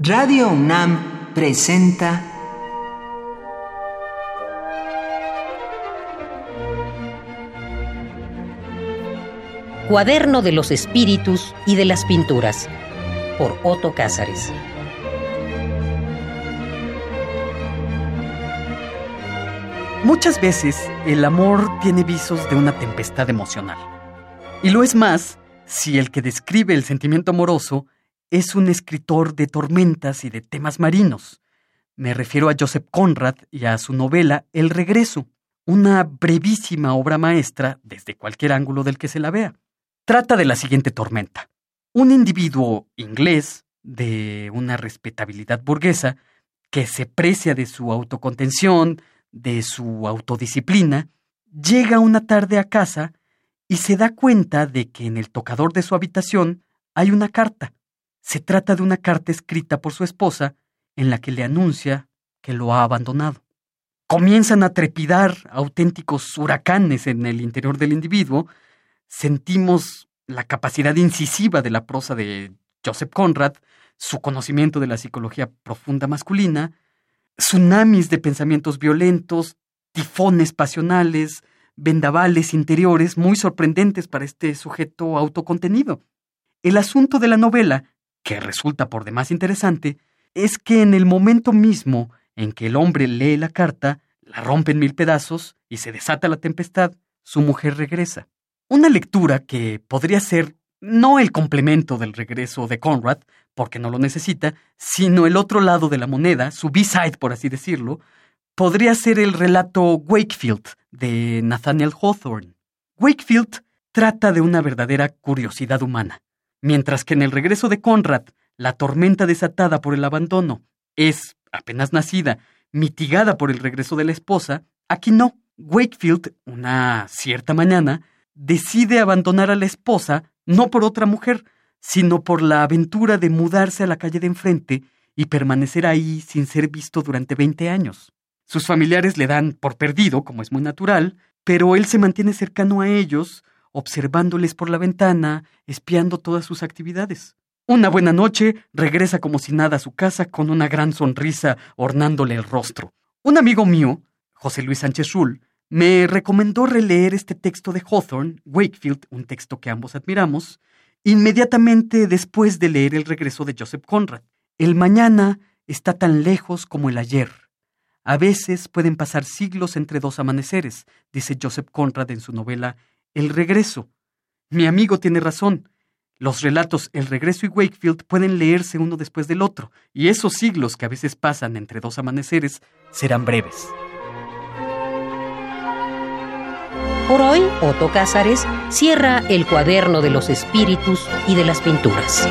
Radio UNAM presenta Cuaderno de los Espíritus y de las Pinturas por Otto Cázares. Muchas veces el amor tiene visos de una tempestad emocional. Y lo es más si el que describe el sentimiento amoroso es un escritor de tormentas y de temas marinos. Me refiero a Joseph Conrad y a su novela El Regreso, una brevísima obra maestra desde cualquier ángulo del que se la vea. Trata de la siguiente tormenta. Un individuo inglés, de una respetabilidad burguesa, que se precia de su autocontención, de su autodisciplina, llega una tarde a casa y se da cuenta de que en el tocador de su habitación hay una carta. Se trata de una carta escrita por su esposa en la que le anuncia que lo ha abandonado. Comienzan a trepidar auténticos huracanes en el interior del individuo. Sentimos la capacidad incisiva de la prosa de Joseph Conrad, su conocimiento de la psicología profunda masculina, tsunamis de pensamientos violentos, tifones pasionales, vendavales interiores muy sorprendentes para este sujeto autocontenido. El asunto de la novela, que resulta por demás interesante, es que en el momento mismo en que el hombre lee la carta, la rompe en mil pedazos y se desata la tempestad, su mujer regresa. Una lectura que podría ser no el complemento del regreso de Conrad, porque no lo necesita, sino el otro lado de la moneda, su B-side, por así decirlo, podría ser el relato Wakefield de Nathaniel Hawthorne. Wakefield trata de una verdadera curiosidad humana, mientras que en el regreso de Conrad, la tormenta desatada por el abandono es, apenas nacida, mitigada por el regreso de la esposa, aquí no. Wakefield, una cierta mañana, decide abandonar a la esposa no por otra mujer, sino por la aventura de mudarse a la calle de enfrente y permanecer ahí sin ser visto durante 20 años. Sus familiares le dan por perdido, como es muy natural, pero él se mantiene cercano a ellos, observándoles por la ventana, espiando todas sus actividades. Una buena noche, regresa como si nada a su casa con una gran sonrisa ornándole el rostro. Un amigo mío, José Luis Sánchez Rull, me recomendó releer este texto de Hawthorne, Wakefield, un texto que ambos admiramos, inmediatamente después de leer El regreso de Joseph Conrad. El mañana está tan lejos como el ayer. A veces pueden pasar siglos entre dos amaneceres, dice Joseph Conrad en su novela El regreso. Mi amigo tiene razón. Los relatos El regreso y Wakefield pueden leerse uno después del otro, y esos siglos que a veces pasan entre dos amaneceres serán breves. Por hoy, Otto Cázares cierra el cuaderno de los espíritus y de las pinturas.